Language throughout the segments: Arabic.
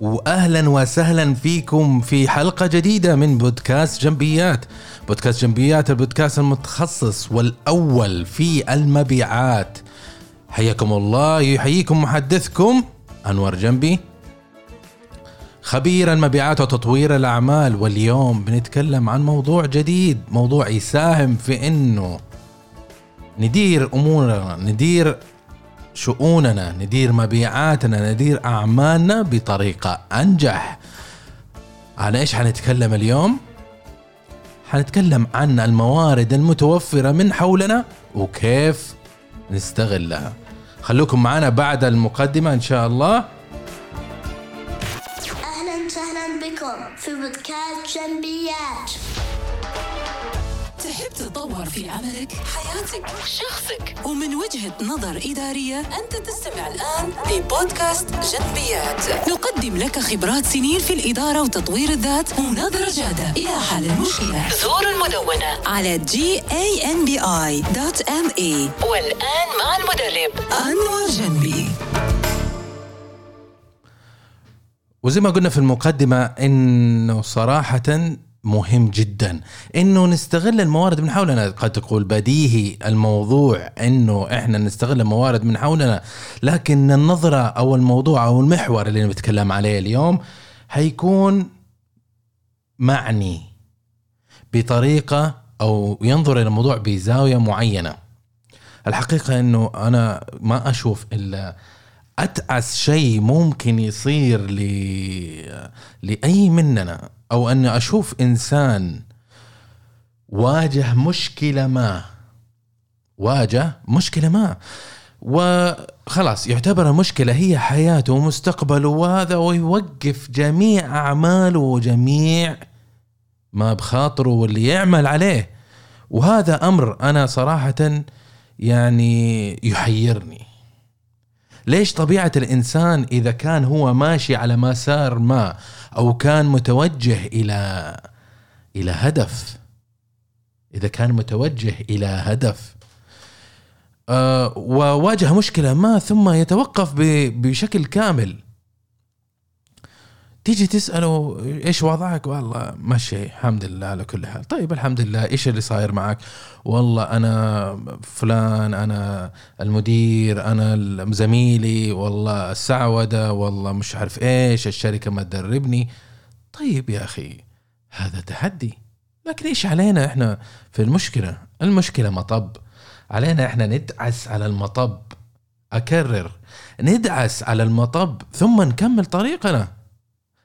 واهلا وسهلا فيكم في حلقة جديدة من بودكاست جنبيات. بودكاست جنبيات البودكاست المتخصص والأول في المبيعات. حياكم الله يحييكم محدثكم أنور جنبي. خبير المبيعات وتطوير الأعمال واليوم بنتكلم عن موضوع جديد موضوع يساهم في إنه ندير أمورنا ندير شؤوننا ندير مبيعاتنا ندير أعمالنا بطريقة أنجح. عن إيش حنتكلم اليوم؟ حنتكلم عن الموارد المتوفرة من حولنا وكيف نستغلها. خلوكم معنا بعد المقدمة إن شاء الله. أهلا وسهلا بكم في بودكاست جنبيات. تحب تتطور في عملك، حياتك، شخصك. ومن وجهة نظر إدارية أنت تستمع الآن لبودكاست جنبيات. نقدم لك خبرات سنين في الإدارة وتطوير الذات ونظرة جادة. إلى حل المشكلة زور المدونة. على gambi.me والآن مع المدرب. أنور جنبي. وزي ما قلنا في المقدمة إنه صراحة مهم جدا. إنه نستغل الموارد من حولنا. قد تقول بديهي الموضوع إنه إحنا نستغل الموارد من حولنا لكن النظرة أو الموضوع أو المحور اللي نتكلم عليه اليوم حيكون معني بطريقة أو ينظر إلى الموضوع بزاوية معينة. الحقيقة إنه أنا ما أشوف إلا اتعس شيء ممكن يصير ل... لأي مننا. أو اني أشوف إنسان واجه مشكلة ما واجه مشكلة ما. وخلاص يعتبر المشكلة هي حياته ومستقبله وهذا ويوقف جميع أعماله وجميع ما بخاطره واللي يعمل عليه. وهذا أمر أنا صراحة يعني يحيرني. ليش طبيعة الإنسان إذا كان هو ماشي على مسار ما أو كان متوجه إلى إلى هدف؟ إذا كان متوجه إلى هدف. آه وواجه مشكلة ما ثم يتوقف بشكل كامل. تيجي تسأله إيش وضعك؟ والله ماشي الحمد لله على كل حال. طيب الحمد لله إيش اللي صاير معك؟ والله أنا فلان أنا المدير أنا زميلي والله السعودة والله مش عارف إيش الشركة ما تدربني. طيب يا أخي هذا تحدي. لكن إيش علينا إحنا في المشكلة؟ المشكلة مطب. علينا إحنا ندعس على المطب. أكرر ندعس على المطب ثم نكمل طريقنا.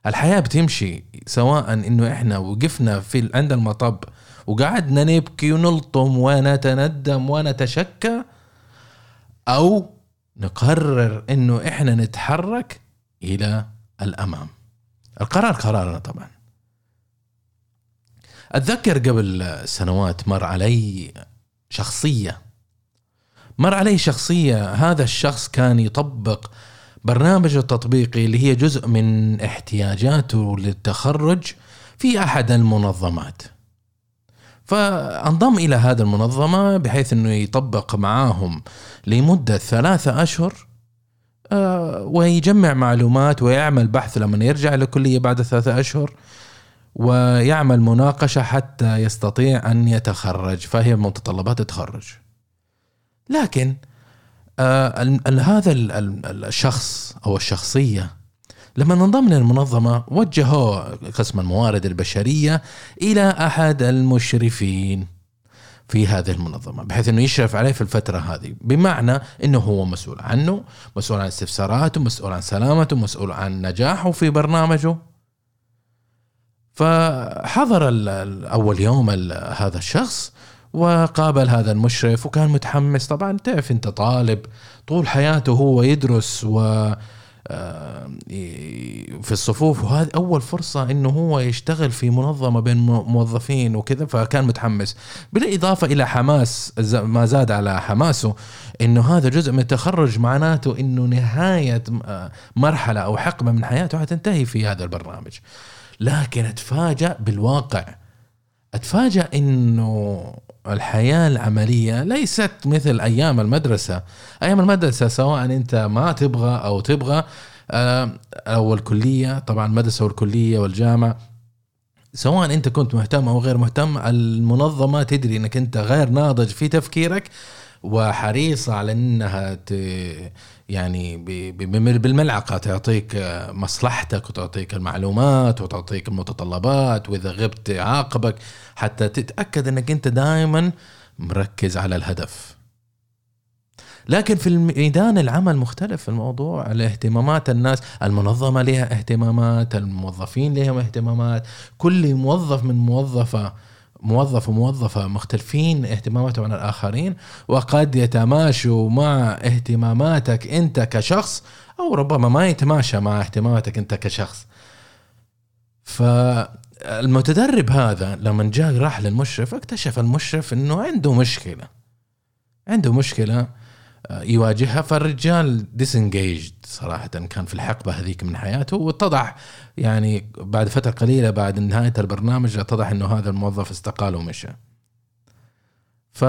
الحياة بتمشي سواء إنه إحنا وقفنا في عند المطب وقعدنا نبكي ونلطم ونتندم ونتشكى أو نقرر إنه إحنا نتحرك إلى الأمام. القرار قرارنا طبعا. أتذكر قبل سنوات مر علي شخصية. مر علي شخصية هذا الشخص كان يطبق برنامج التطبيقي اللي هي جزء من احتياجاته للتخرج في أحد المنظمات. فأنضم إلى هذه المنظمة بحيث إنه يطبق معاهم لمدة ثلاثة أشهر آه، ويجمع معلومات ويعمل بحث لما يرجع للكلية بعد ثلاثة أشهر ويعمل مناقشة حتى يستطيع أن يتخرج فهي متطلبات التخرج. لكن آه، هذا ال- ال- الشخص أو الشخصية لما انضم للمنظمة وجهوا قسم الموارد البشرية إلى أحد المشرفين في هذه المنظمة بحيث إنه يشرف عليه في الفترة هذه بمعنى إنه هو مسؤول عنه مسؤول عن استفساراته مسؤول عن سلامته مسؤول عن نجاحه في برنامجه. فحضر أول يوم هذا الشخص وقابل هذا المشرف وكان متحمس. طبعا تعرف أنت طالب طول حياته هو يدرس و آه، في الصفوف. وهذه أول فرصة إنه هو يشتغل في منظمة بين مو- موظفين وكذا فكان متحمس. بالإضافة إلى حماس ما زاد على حماسه إنه هذا جزء من التخرج معناته إنه نهاية آه، مرحلة أو حقبة من حياته حتنتهي في هذا البرنامج. لكن أتفاجأ بالواقع. أتفاجأ إنه الحياة العملية ليست مثل أيام المدرسة. أيام المدرسة سواء أنت ما تبغى أو تبغى آه، أو الكلية طبعا المدرسة والكلية والجامعة. سواء أنت كنت مهتم أو غير مهتم المنظمة تدري أنك أنت غير ناضج في تفكيرك. وحريصه على إنها ت يعني بالملعقة تعطيك مصلحتك وتعطيك المعلومات وتعطيك المتطلبات وإذا غبت تعاقبك حتى تتأكد إنك أنت دائما مركز على الهدف. لكن في الميدان العمل مختلف الموضوع الاهتمامات الناس المنظمة لها اهتمامات الموظفين لهم اهتمامات كل موظف من موظفة موظف وموظفة مختلفين اهتماماتهم عن الآخرين وقد يتماشوا مع اهتماماتك أنت كشخص أو ربما ما يتماشى مع اهتماماتك أنت كشخص. فالمتدرب هذا لما جاء راح للمشرف اكتشف المشرف إنه عنده مشكلة. عنده مشكلة آه، يواجهها فالرجال ديسنجيجد صراحة كان في الحقبة هذيك من حياته واتضح يعني بعد فترة قليلة بعد نهاية البرنامج اتضح إنه هذا الموظف استقال ومشى. ف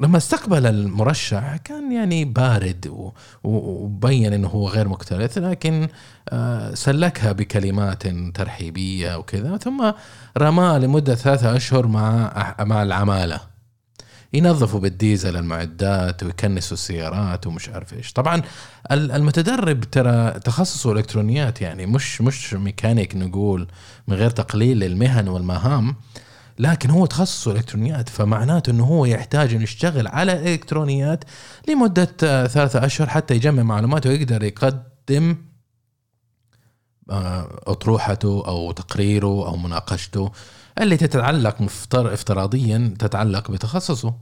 لما استقبل المرشح كان يعني بارد وبين إنه هو غير مكترث لكن آه، سلكها بكلمات ترحيبية وكذا ثم رماه لمدة ثلاثة أشهر مع مع العمالة. ينظفوا بالديزل المعدات ويكنسوا السيارات ومش عارف إيش. طبعا ال- المتدرب ترى تخصصه إلكترونيات يعني مش مش ميكانيك نقول من غير تقليل المهن والمهام لكن هو تخصصه إلكترونيات فمعناته إنه هو يحتاج إنه يشتغل على الالكترونيات لمدة آه، ثلاثة أشهر حتى يجمع معلومات ويقدر يقدم آه، أطروحته أو تقريره أو مناقشته اللي تتعلق افتراضيا تتعلق بتخصصه.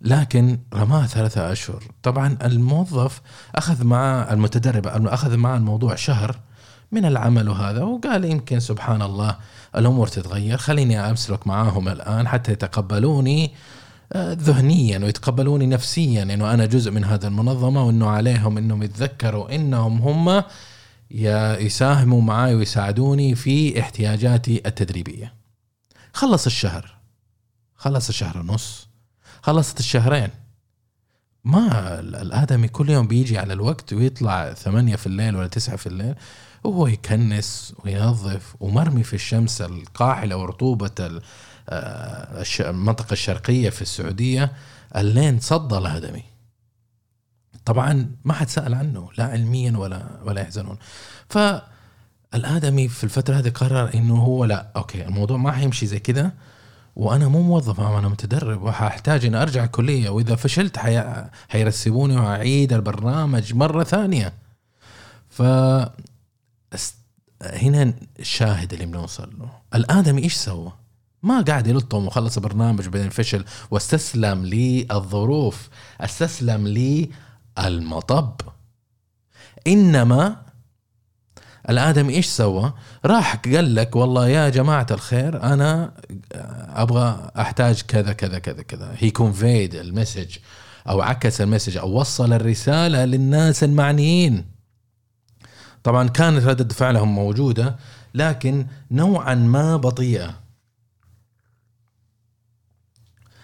لكن رماه ثلاثة أشهر. طبعا الموظف أخذ مع المتدرب أخذ مع الموضوع شهر من العمل وهذا وقال يمكن سبحان الله الأمور تتغير خليني أمسلك معاهم الآن حتى يتقبلوني آه، ذهنيا ويتقبلوني نفسيا إنه أنا جزء من هذه المنظمة وإنه عليهم إنهم يتذكروا إنهم هم يساهموا معي ويساعدوني في احتياجاتي التدريبية. خلص الشهر. خلص الشهر ونص. خلصت الشهرين. ما ال- الآدمي كل يوم بيجي على الوقت ويطلع ثمانية في الليل ولا تسعة في الليل وهو يكنس وينظف ومرمي في الشمس القاحلة ورطوبة ال- آه، الش- المنطقة الشرقية في السعودية اللين صدى الآدمي. طبعا ما حد سأل عنه لا علميا ولا ولا يحزنون. فالآدمي في الفترة هذه قرر إنه هو لا أوكي الموضوع ما حيمشي زي كذا وأنا مو موظف أنا متدرب وحأحتاج إني أرجع الكلية وإذا فشلت حي... حيرسبوني وأعيد البرنامج مرة ثانية ف. هنا الشاهد اللي بنوصل له الآدمي إيش سوى؟ ما قاعد يلطم وخلص البرنامج بعدين فشل واستسلم للظروف استسلم للمطب إنما الادمي إيش سوى؟ راح قال لك والله يا جماعة الخير أنا أبغى أحتاج كذا كذا كذا كذا. هي كونفيد المسج أو عكس المسج أو وصل الرسالة للناس المعنيين. طبعا كانت ردة فعلهم موجودة لكن نوعا ما بطيئة.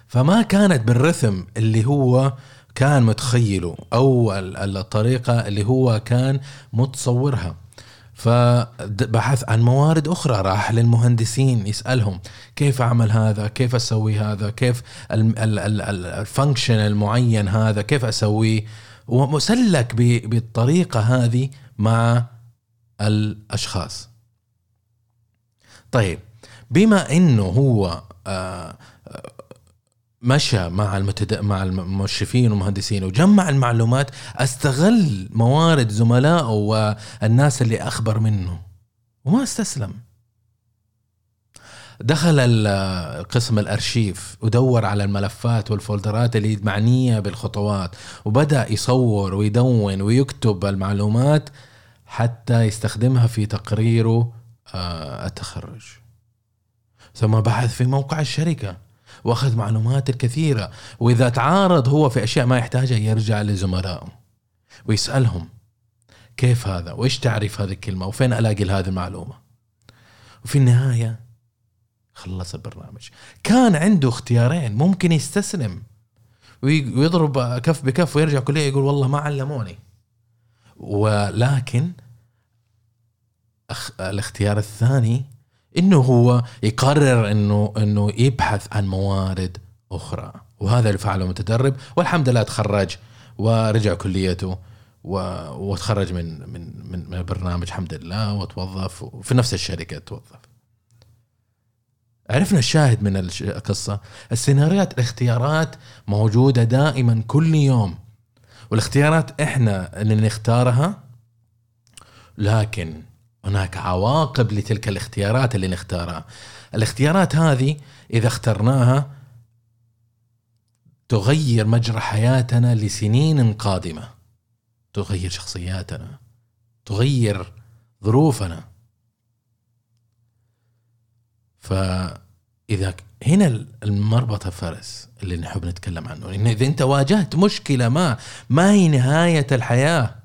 فما كانت بالرثم اللي هو كان متخيله أو ال- الطريقة اللي هو كان متصورها. فبحث عن موارد أخرى راح للمهندسين يسألهم كيف أعمل هذا كيف أسوي هذا كيف ال- ال- ال- ال- الفانكشن المعين هذا كيف أسويه؟ ومسلك بالطريقة هذه مع الأشخاص. طيب بما إنه هو آه مشى مع المتد... مع المشرفين والمهندسين وجمع المعلومات استغل موارد زملائه والناس اللي أخبر منه وما استسلم. دخل قسم الأرشيف ودور على الملفات والفولدرات اللي معنية بالخطوات وبدأ يصور ويدون ويكتب المعلومات حتى يستخدمها في تقريره آه، التخرج. ثم بحث في موقع الشركة. واخذ معلومات الكثيرة. وإذا تعارض هو في أشياء ما يحتاجها يرجع لزملائه ويسألهم كيف هذا؟ وإيش تعرف هذه الكلمة؟ وفين ألاقي هذه المعلومة؟ وفي النهاية خلص البرنامج. كان عنده اختيارين ممكن يستسلم وي- ويضرب كف بكف ويرجع كليه يقول والله ما علموني. ولكن. الاختيار الثاني إنه هو يقرر إنه إنه يبحث عن موارد أخرى. وهذا اللي فعله متدرب والحمد لله تخرج ورجع كليته. وتخرج من من من البرنامج الحمد لله وتوظف في نفس الشركة توظف. عرفنا الشاهد من القصة. السيناريوهات الاختيارات موجودة دائما كل يوم. والاختيارات إحنا اللي نختارها لكن هناك عواقب لتلك الاختيارات اللي نختارها. الاختيارات هذه إذا اخترناها تغير مجرى حياتنا لسنين قادمة. تغير شخصياتنا تغير ظروفنا. فإذا ك- هنا المربط الفرس اللي نحب نتكلم عنه. انه إذا أنت واجهت مشكلة ما ما هي نهاية الحياة؟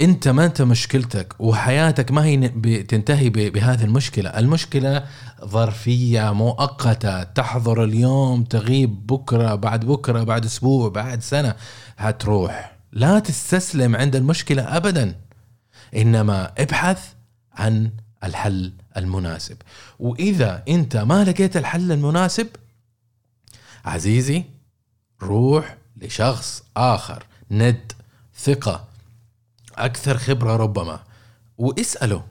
انت ما انت مشكلتك وحياتك ما هي ن- ب- تنتهي ب- بهذه المشكلة، المشكلة ظرفية مؤقتة تحضر اليوم تغيب بكرة بعد بكرة بعد أسبوع بعد سنة. هتروح، لا تستسلم عند المشكلة ابدا. إنما ابحث عن الحل المناسب، وإذا أنت ما لقيت الحل المناسب عزيزي روح لشخص آخر. ند ثقة. أكثر خبرة ربما. واسأله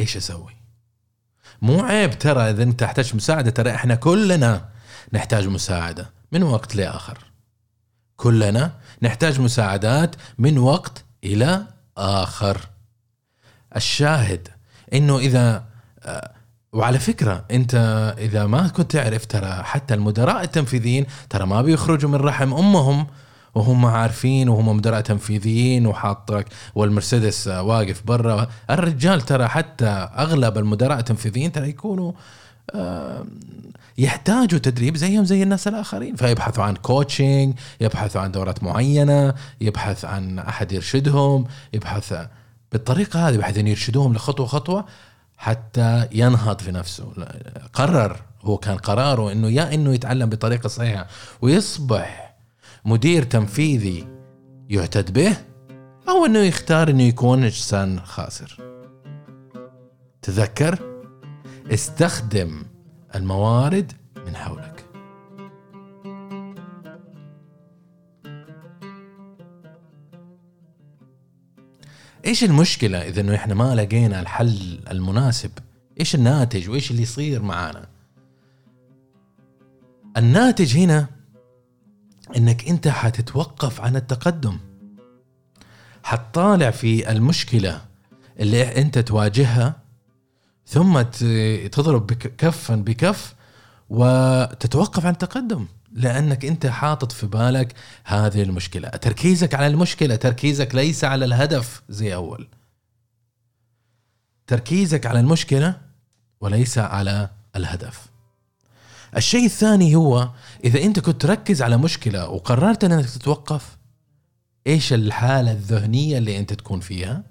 إيش أسوي؟ مو عيب ترى إذا أنت تحتاج مساعدة ترى إحنا كلنا نحتاج مساعدة من وقت لآخر. كلنا نحتاج مساعدات من وقت إلى آخر. الشاهد إنه إذا آه، وعلى فكرة أنت إذا ما كنت تعرف ترى حتى المدراء التنفيذيين ترى ما بيخرجوا من رحم أمهم. وهم عارفين وهم مدراء تنفيذيين وحاطك والمرسيدس واقف برا. الرجال ترى حتى أغلب المدراء التنفيذيين ترى يكونوا يحتاجوا تدريب زيهم زي الناس الآخرين. فيبحثوا عن كوتشنج يبحثوا عن دورات معينة يبحث عن أحد يرشدهم يبحث بالطريقة هذه بحيث أن يرشدوهم لخطوة خطوة حتى ينهض في نفسه. قرر هو كان قراره إنه يا إنه يتعلم بطريقة صحيحة ويصبح مدير تنفيذي يعتد به أو إنه يختار إنه يكون إنسان خاسر تذكر استخدم الموارد من حولك إيش المشكلة إذا إنه إحنا ما لقينا الحل المناسب؟ إيش الناتج وإيش اللي يصير معانا؟ الناتج هنا إنك أنت حتتوقف عن التقدم. حتطالع في المشكلة اللي أنت تواجهها ثم تضرب كفا بكف وتتوقف عن التقدم. لأنك أنت حاطط في بالك هذه المشكلة. تركيزك على المشكلة تركيزك ليس على الهدف زي أول. تركيزك على المشكلة وليس على الهدف. الشيء الثاني هو إذا أنت كنت تركز على مشكلة وقررت أنك تتوقف إيش الحالة الذهنية اللي أنت تكون فيها؟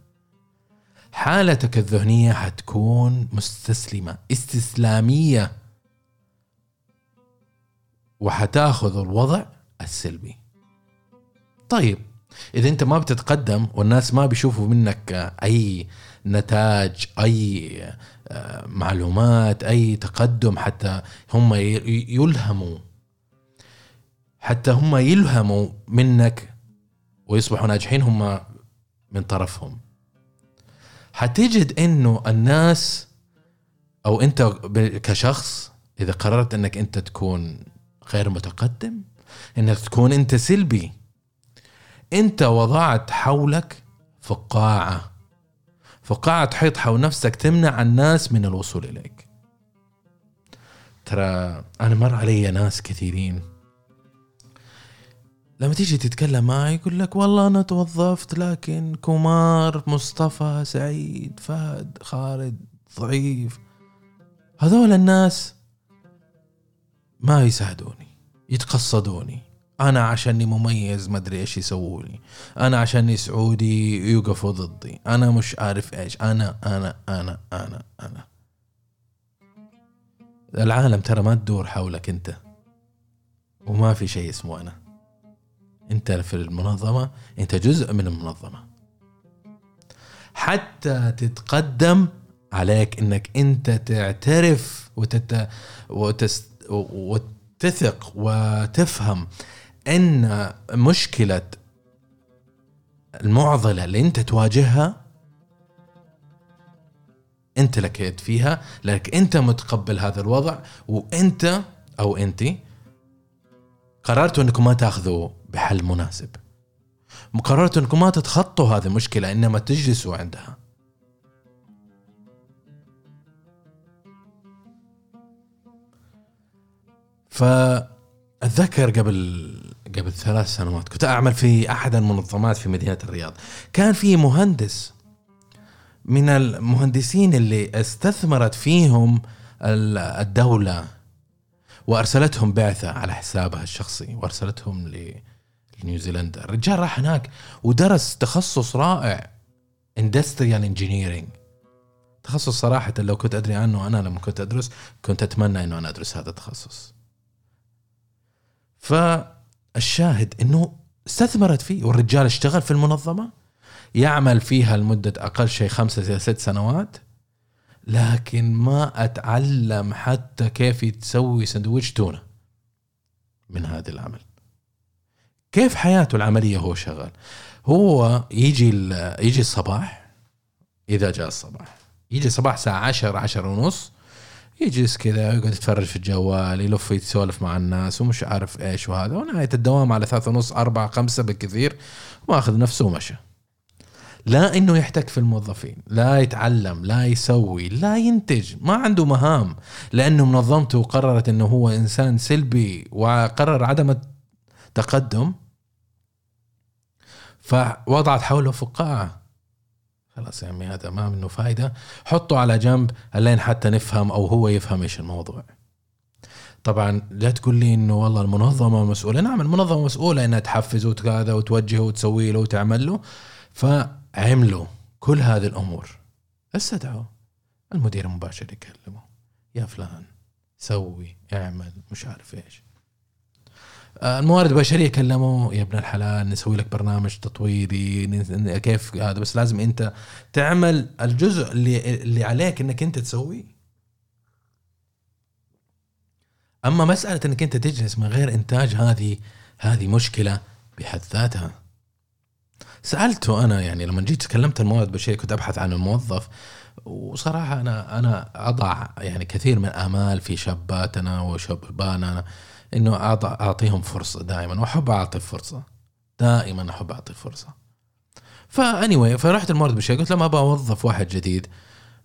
حالتك الذهنية حتكون مستسلمة استسلامية. وحتاخذ الوضع السلبي. طيب إذا أنت ما بتتقدم والناس ما بيشوفوا منك أي نتاج أي آه، معلومات أي تقدم حتى هم يلهموا. حتى هم يلهموا منك ويصبحوا ناجحين هم من طرفهم. حتجد إنه الناس أو أنت كشخص إذا قررت إنك أنت تكون غير متقدم إنك تكون أنت سلبي أنت وضعت حولك فقاعة. فقاعه تحيط حول نفسك تمنع الناس من الوصول إليك. ترى أنا مر علي ناس كثيرين. لما تيجي تتكلم معي يقول لك والله أنا توظفت لكن كومار مصطفى سعيد فهد خالد ضعيف. هذول الناس ما يساعدوني يتقصدوني. أنا عشاني مميز ما أدري إيش يسووا لي أنا عشاني سعودي يوقفوا ضدي. أنا مش عارف إيش. أنا أنا أنا أنا أنا. العالم ترى ما تدور حولك أنت. وما في شيء اسمه أنا. أنت في المنظمة. أنت جزء من المنظمة. حتى تتقدم عليك إنك أنت تعترف وتت... وتست... وتثق وتفهم إن مشكلة المعضلة اللي أنت تواجهها أنت لك يد فيها لأنك أنت متقبل هذا الوضع وأنت أو أنت قررتوا أنكم ما تأخذوا بحل مناسب. قررتوا أنكم ما تتخطوا هذه المشكلة إنما تجلسوا عندها. فأتذكر قبل قبل ثلاث سنوات كنت أعمل في أحد المنظمات في مدينة الرياض. كان في مهندس من المهندسين اللي استثمرت فيهم الدولة وأرسلتهم بعثة على حسابها الشخصي وأرسلتهم لنيوزيلندا الرجال راح هناك ودرس تخصص رائع industrial engineering تخصص صراحة لو كنت أدري عنه أنا لما كنت أدرس كنت أتمنى أنه أنا أدرس هذا التخصص. فالشاهد أنه استثمرت فيه والرجال اشتغل في المنظمة يعمل فيها لمدة أقل شيء خمسة إلى ست سنوات لكن ما أتعلم حتى كيف تسوي سندويش تونة من هذا العمل. كيف حياته العملية هو شغال؟ هو يجي يجي الصباح إذا جاء الصباح يجي الصباح الساعة 10 10 ونص يجلس كذا يقعد يتفرج في الجوال يلف يتسولف مع الناس ومش عارف إيش وهذا. ونهاية الدوام على ثلاثة ونص أربعة خمسة بالكثير ماخذ نفسه ومشى. لا إنه يحتك في الموظفين لا يتعلم لا يسوي لا ينتج ما عنده مهام. لأنه منظمته قررت إنه هو إنسان سلبي وقرر عدم التقدم فوضعت حوله فقاعة. خلاص يا عمي هذا ما منه فايدة. حطه على جنب لين حتى نفهم أو هو يفهم إيش الموضوع. طبعا لا تقول لي إنه والله المنظمة مسؤولة. نعم المنظمة مسؤولة إنها تحفز وكذا وتوجهه وتسوي له وتعمل له. فعملوا كل هذه الأمور. استدعوا. المدير المباشر يكلمه. يا فلان سوي اعمل مش عارف إيش. الموارد البشرية كلموا يا ابن الحلال نسوي لك برنامج تطويري كيف هذا؟ بس لازم أنت تعمل الجزء اللي اللي عليك إنك أنت تسويه. أما مسألة إنك أنت تجلس من غير إنتاج هذه هذه مشكلة بحد ذاتها. سالته أنا يعني لما جيت تكلمت الموارد البشريه كنت أبحث عن الموظف وصراحة أنا أنا أضع يعني كثير من امال في شاباتنا وشباننا إنه أعطيهم فرصة دائما وأحب أعطي فرصة. دائما أحب أعطي فرصة. فاني فرحت المورد بالشيء قلت له ما أبغى أوظف واحد جديد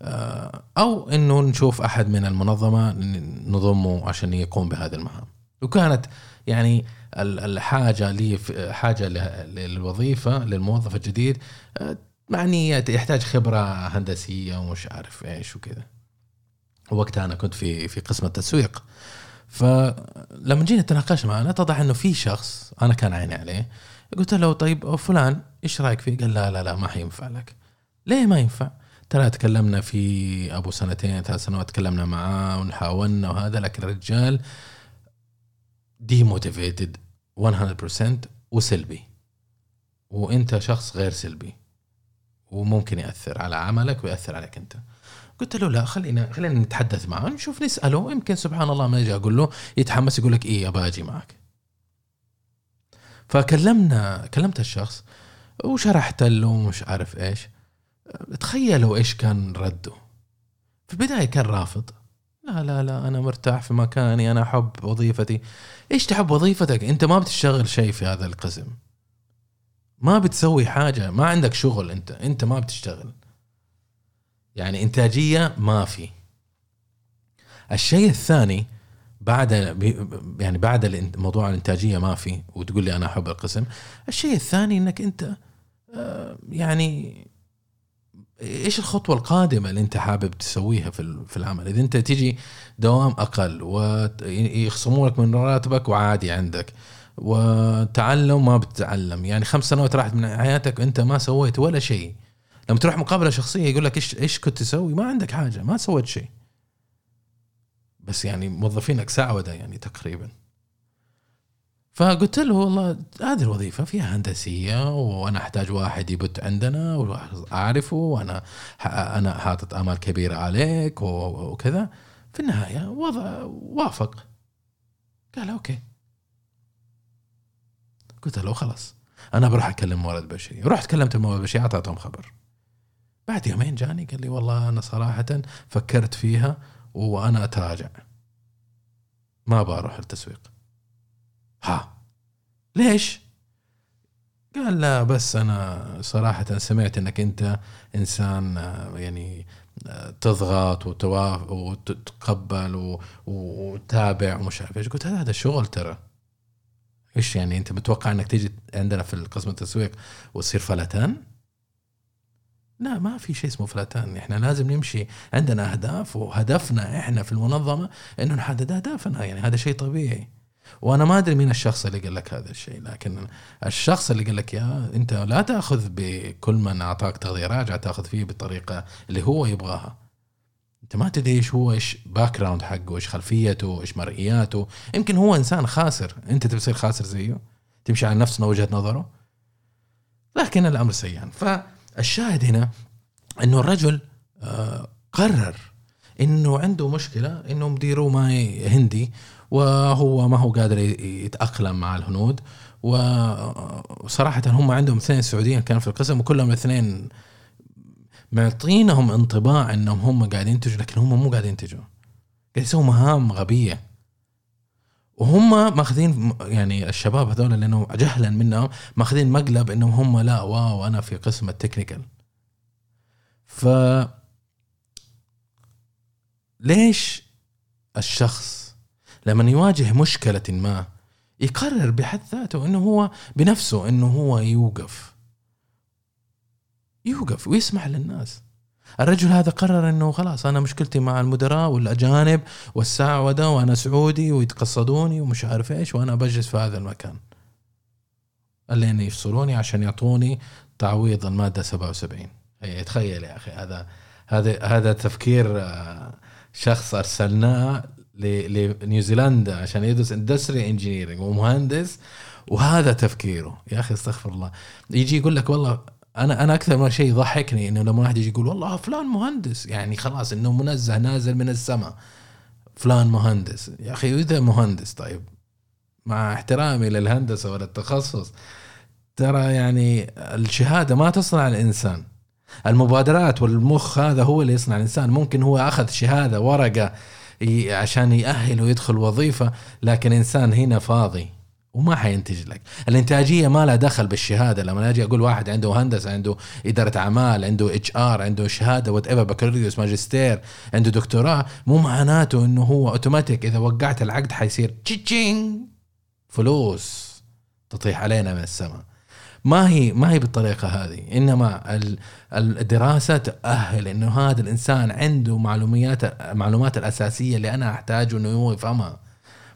آه، أو إنه نشوف أحد من المنظمة نضمه عشان يقوم بهذه المهام. وكانت يعني الحاجة لي حاجة للوظيفة للموظف الجديد آه، يعني يحتاج خبرة هندسية ومش عارف إيش وكذا. وقتها أنا كنت في في قسم التسويق. فلما جينا تناقشنا معنا اتضح إنه في شخص أنا كان عيني عليه قلت له طيب فلان إيش رأيك فيه؟ قال لا لا لا ما حينفع لك. ليه ما ينفع؟ ترى تكلمنا في أبو سنتين ثلاث سنوات تكلمنا معاه ونحاولنا وهذا لكن الرجال دي موتيفيتد 100% وسلبي وأنت شخص غير سلبي وممكن يأثر على عملك ويأثر عليك أنت. قلت له لا خلينا خلينا نتحدث معه نشوف نسأله. يمكن سبحان الله ما أجي أقول له يتحمس يقول لك إيه ابى أجي معك. فكلمنا كلمت الشخص وشرحت له مش عارف إيش. تخيلوا إيش كان رده. في البداية كان رافض. لا لا لا أنا مرتاح في مكاني أنا أحب وظيفتي. إيش تحب وظيفتك؟ أنت ما بتشتغل شيء في هذا القسم. ما بتسوي حاجة ما عندك شغل أنت أنت ما بتشتغل. يعني إنتاجية ما في. الشيء الثاني بعد يعني بعد موضوع الإنتاجية ما في وتقول لي أنا أحب القسم. الشيء الثاني إنك أنت آه، يعني إيش الخطوة القادمة اللي أنت حابب تسويها في في العمل؟ إذا أنت تيجي دوام أقل ويخصموا لك من راتبك وعادي عندك وتعلم ما بتتعلم. يعني خمس سنوات راحت من حياتك أنت ما سويت ولا شيء. لما تروح مقابلة شخصية يقول لك إيش إيش كنت تسوي؟ ما عندك حاجة ما سويت شيء. بس يعني موظفينك سعوده يعني تقريبا. فقلت له والله هذه الوظيفة فيها هندسية وأنا أحتاج واحد يبت عندنا وأعرفه وأنا أنا حاطط آمال كبيرة عليك وكذا. في النهاية وضع وافق. قال أوكي. قلت له خلاص أنا بروح أكلم موارد بشري. رحت كلمت الموارد البشري أعطيتهم خبر. بعد يومين جاني قال لي والله أنا صراحة فكرت فيها وأنا أتراجع. ما بروح التسويق. ها. ليش؟ قال لا بس أنا صراحة سمعت إنك أنت إنسان آه، يعني آه، تضغط وتتقبل وتتابع ومش عارف إيش. قلت هذا هذا شغل ترى. إيش يعني أنت متوقع إنك تيجي عندنا في قسم التسويق وتصير فلتان؟ لا ما في شيء اسمه فلتان إحنا لازم نمشي عندنا أهداف وهدفنا إحنا في المنظمة إنه نحدد أهدافنا. يعني هذا شيء طبيعي. وأنا ما أدري مين الشخص اللي قال لك هذا الشيء لكن الشخص اللي قال لك يا أنت لا تأخذ بكل من أعطاك تغذيه راجعه تأخذ فيه بالطريقة اللي هو يبغاها. أنت ما تدري إيش هو إيش background حقه إيش خلفيته إيش مرئياته. يمكن هو إنسان خاسر. أنت تصير خاسر زيه؟ تمشي على نفس وجهة نظره؟ لكن الأمر سيان فالشاهد هنا إنه الرجل آه، قرر إنه عنده مشكلة إنه مديره ما هندي وهو ما هو قادر يتأقلم مع الهنود. وصراحه هم عندهم اثنين سعوديين كانوا في القسم وكلهم الاثنين معطينهم انطباع إنهم هم قاعدين ينتجوا لكن هم مو قاعدين ينتجوا. قاعد يسووا مهام غبية. وهم ماخذين يعني الشباب هذول لأنه جهلا منهم ماخذين مقلب إنهم هم لا واو أنا في قسم التكنيكال. ف ليش الشخص لما يواجه مشكلة ما يقرر بحد ذاته إنه هو بنفسه إنه هو يوقف؟ يوقف ويسمع للناس. الرجل هذا قرر إنه خلاص أنا مشكلتي مع المدراء والأجانب والسعوده وأنا سعودي ويتقصدوني ومش عارف إيش وأنا بجلس في هذا المكان. لين يفصلوني عشان يعطوني تعويض المادة 77 هي تخيل يا أخي هذا هذا هذا تفكير آه، شخص أرسلناه لنيوزيلندا عشان يدرس industry engineering ومهندس وهذا تفكيره. يا أخي استغفر الله. يجي يقول لك والله أنا أنا أكثر من شيء يضحكني إنه لما واحد يجي يقول والله فلان مهندس. يعني خلاص إنه منزه نازل من السماء. فلان مهندس. يا أخي إذا مهندس طيب. مع احترامي للهندسة ولا التخصص ترى يعني الشهادة ما تصنع الإنسان. المبادرات والمخ هذا هو اللي يصنع الإنسان. ممكن هو أخذ شهادة ورقة عشان يأهل ويدخل وظيفة لكن إنسان هنا فاضي. وما حينتج لك. الإنتاجية ما لها دخل بالشهادة. لما أجي أقول واحد عنده هندسة عنده إدارة أعمال عنده HR عنده شهادة whatever بكالوريوس ماجستير عنده دكتوراه مو معناته إنه هو اوتوماتيك إذا وقعت العقد حيصير change فلوس تطيح علينا من السماء. ما هي ما هي بالطريقة هذه. إنما الدراسة تؤهل إنه هذا الإنسان عنده معلومات معلومات الأساسية اللي أنا أحتاجه إنه هو يفهمها.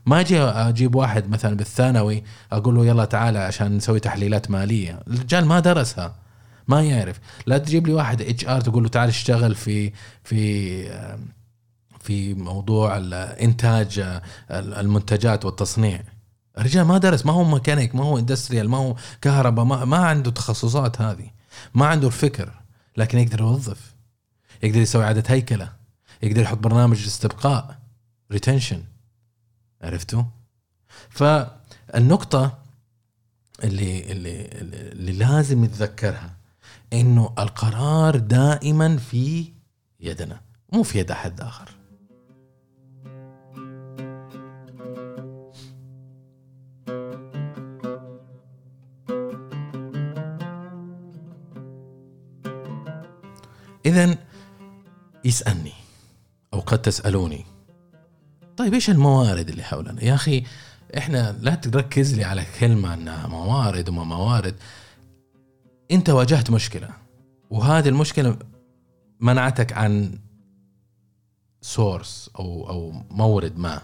ما أجي أجيب واحد مثلا بالثانوي أقول له يلا تعالى عشان نسوي تحليلات مالية. الرجال ما درسها ما يعرف. لا تجيب لي واحد HR تقول له تعال اشتغل في في في موضوع إنتاج المنتجات والتصنيع. الرجال ما درس ما هو ميكانيك ما هو industrial ما هو كهرباء ما, ما عنده تخصصات هذه. ما عنده الفكر لكن يقدر يوظف يقدر يسوي إعادة هيكلة يقدر يحط برنامج استبقاء retention عرفتوا؟ فالنقطة اللي, اللي اللي لازم نتذكرها إنه القرار دائما في يدنا مو في يد أحد آخر. اذا يسألني أو قد تسألوني طيب إيش الموارد اللي حولنا؟ يا أخي إحنا لا تركز لي على كلمة إنها موارد وما موارد. أنت واجهت مشكلة وهذه المشكلة منعتك عن سورس أو أو مورد ما.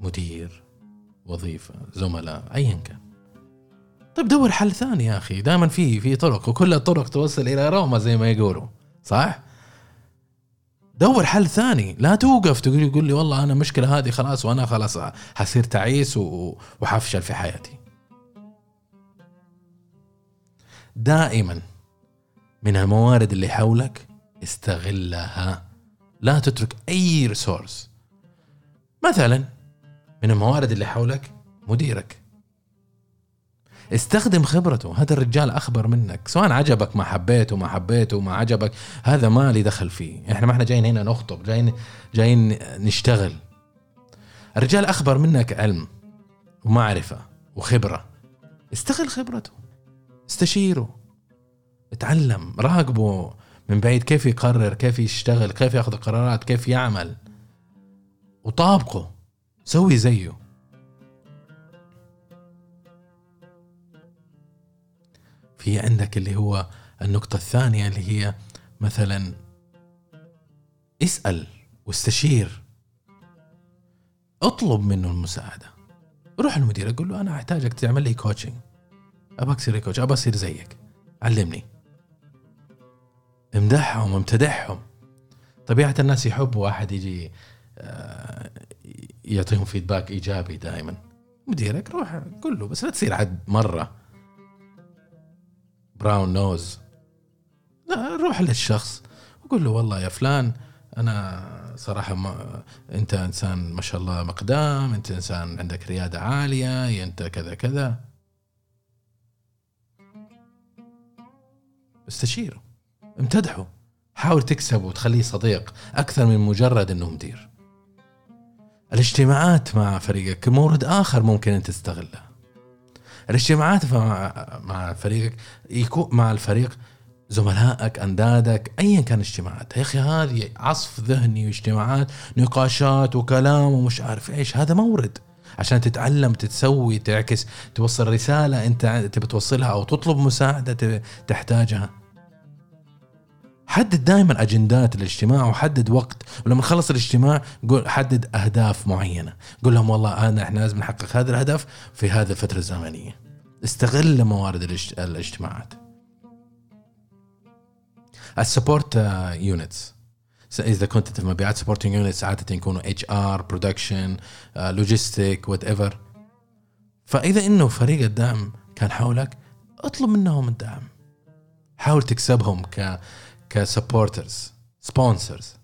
مدير وظيفة زملاء ايا كان. طيب دور حل ثاني يا أخي. دائما في في طرق وكل الطرق توصل إلى روما زي ما يقولوا صح؟ دور حل ثاني لا توقف تقول يقول لي والله أنا مشكلة هذه خلاص وأنا خلاص حصير تعيس وحفشل في حياتي. دائما من الموارد اللي حولك استغلها لا تترك أي ريسورس مثلا من الموارد اللي حولك مديرك. استخدم خبرته. هذا الرجال أخبر منك. سواء عجبك ما حبيته ما حبيته ما عجبك هذا ما لي دخل فيه. إحنا ما إحنا جايين هنا نخطب جايين جايين نشتغل. الرجال أخبر منك علم ومعرفة وخبرة. استغل خبرته. استشيره. اتعلم. راقبه من بعيد كيف يقرر كيف يشتغل كيف يأخذ قرارات كيف يعمل. وطابقه. سوي زيه. في عندك اللي هو النقطة الثانية اللي هي مثلا اسأل واستشير. اطلب منه المساعدة. روح المدير أقول له أنا أحتاجك تعمل لي coaching أبغاك تصير coach أبغى أصير زيك. علمني. امدحهم امتدحهم. طبيعة الناس يحبوا واحد يجي آه، يعطيهم feedback إيجابي دائما. مديرك روح قول له بس لا تصير عاد مرة. brown nose لا روح للشخص وقول له والله يا فلان أنا صراحة ما أنت إنسان ما شاء الله مقدام أنت إنسان عندك ريادة عالية أنت كذا كذا. استشيره امتدحه حاول تكسبه وتخليه صديق أكثر من مجرد إنه مدير. الاجتماعات مع فريقك مورد آخر ممكن انت تستغله. الاجتماعات مع مع فريقك يكون مع الفريق زملائك أندادك ايا كان اجتماعات. يا أخي هذه عصف ذهني واجتماعات نقاشات وكلام ومش عارف إيش. هذا مورد. عشان تتعلم تتسوي تعكس توصل رسالة أنت تبي توصلها أو تطلب مساعدة تحتاجها. حدد دائما أجندات الاجتماع وحدد وقت. ولما تخلص الاجتماع قول حدد أهداف معينة. قول لهم والله انا إحنا لازم نحقق هذا الهدف في هذه الفترة الزمنية. استغل موارد الاجت- الاجتماعات. ال support units إذا كنت في مبيعات supporting units عادة يكونوا HR production logistic whatever فإذا إنه فريق الدعم كان حولك اطلب منهم الدعم. حاول تكسبهم ك ك supporters سبونسرز.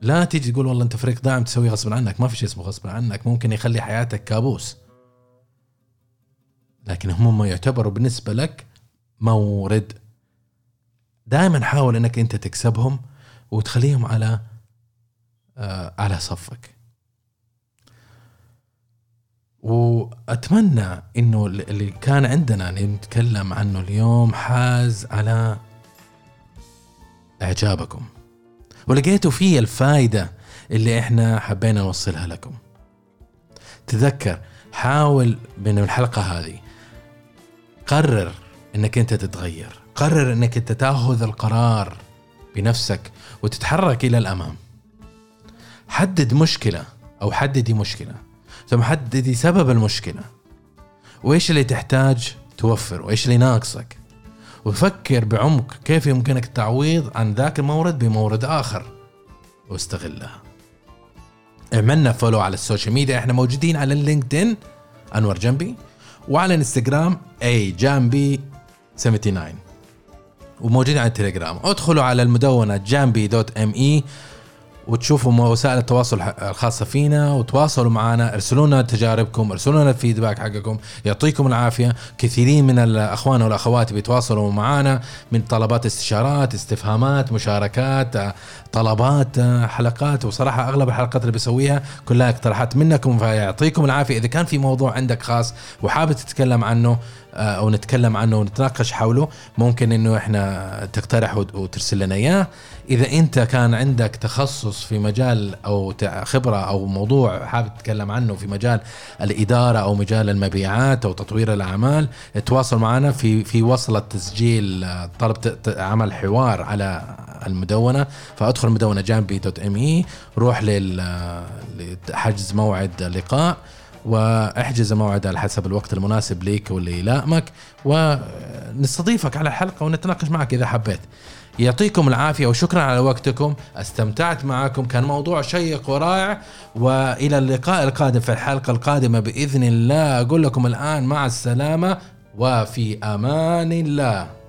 لا تيجي تقول والله أنت فريق دعم تسوي غصب عنك ما في شيء اسمه غصب عنك ممكن يخلي حياتك كابوس. لكن هم ما يعتبروا بالنسبة لك مورد. دائما حاول إنك أنت تكسبهم وتخليهم على آه على صفك. وأتمنى إنه اللي كان عندنا نتكلم عنه اليوم حاز على إعجابكم. ولقيتوا فيه الفائده اللي إحنا حبينا نوصلها لكم. تذكر حاول من الحلقة هذه قرر إنك أنت تتغير. قرر إنك أنت تأخذ القرار بنفسك وتتحرك إلى الأمام. حدد مشكلة أو حددي مشكلة. ثم حددي سبب المشكلة. وإيش اللي تحتاج توفر؟ وإيش اللي ناقصك؟ وفكر بعمق كيف يمكنك التعويض عن ذاك المورد بمورد آخر. واستغلها. اعملنا follow على ال social media. إحنا موجودين على ال LinkedIn أنور جنبي. وعلى الانستغرام A جامبي 79 وموجودين على التليجرام ادخلوا على المدونة جامبي dot me وتشوفوا وسائل التواصل الخاصة فينا وتواصلوا معنا ارسلوا لنا تجاربكم ارسلوا لنا ال feedback حقكم يعطيكم العافية. كثيرين من الأخوان والأخوات بيتواصلوا معنا من طلبات استشارات استفهامات مشاركات طلبات حلقات. وصراحة أغلب الحلقات اللي بسويها كلها اقتراحات منكم فيعطيكم العافية. إذا كان في موضوع عندك خاص وحابب تتكلم عنه أو نتكلم عنه ونتناقش حوله ممكن إنه إحنا تقترح وترسل لنا إياه. إذا أنت كان عندك تخصص في مجال أو خبرة أو موضوع حابب تتكلم عنه في مجال الإدارة أو مجال المبيعات أو تطوير الأعمال تواصل معنا في في وصلة تسجيل طلب عمل حوار على المدونة. فأدخل المدونه جانبي دوت إم إي روح لحجز موعد لقاء واحجز موعد على حسب الوقت المناسب ليك واللي يلائمك ونستضيفك على الحلقة ونتناقش معك إذا حبيت. يعطيكم العافية وشكرا على وقتكم. استمتعت معكم كان موضوع شيق ورائع. وإلى اللقاء القادم في الحلقة القادمة بإذن الله. أقول لكم الآن مع السلامة وفي أمان الله.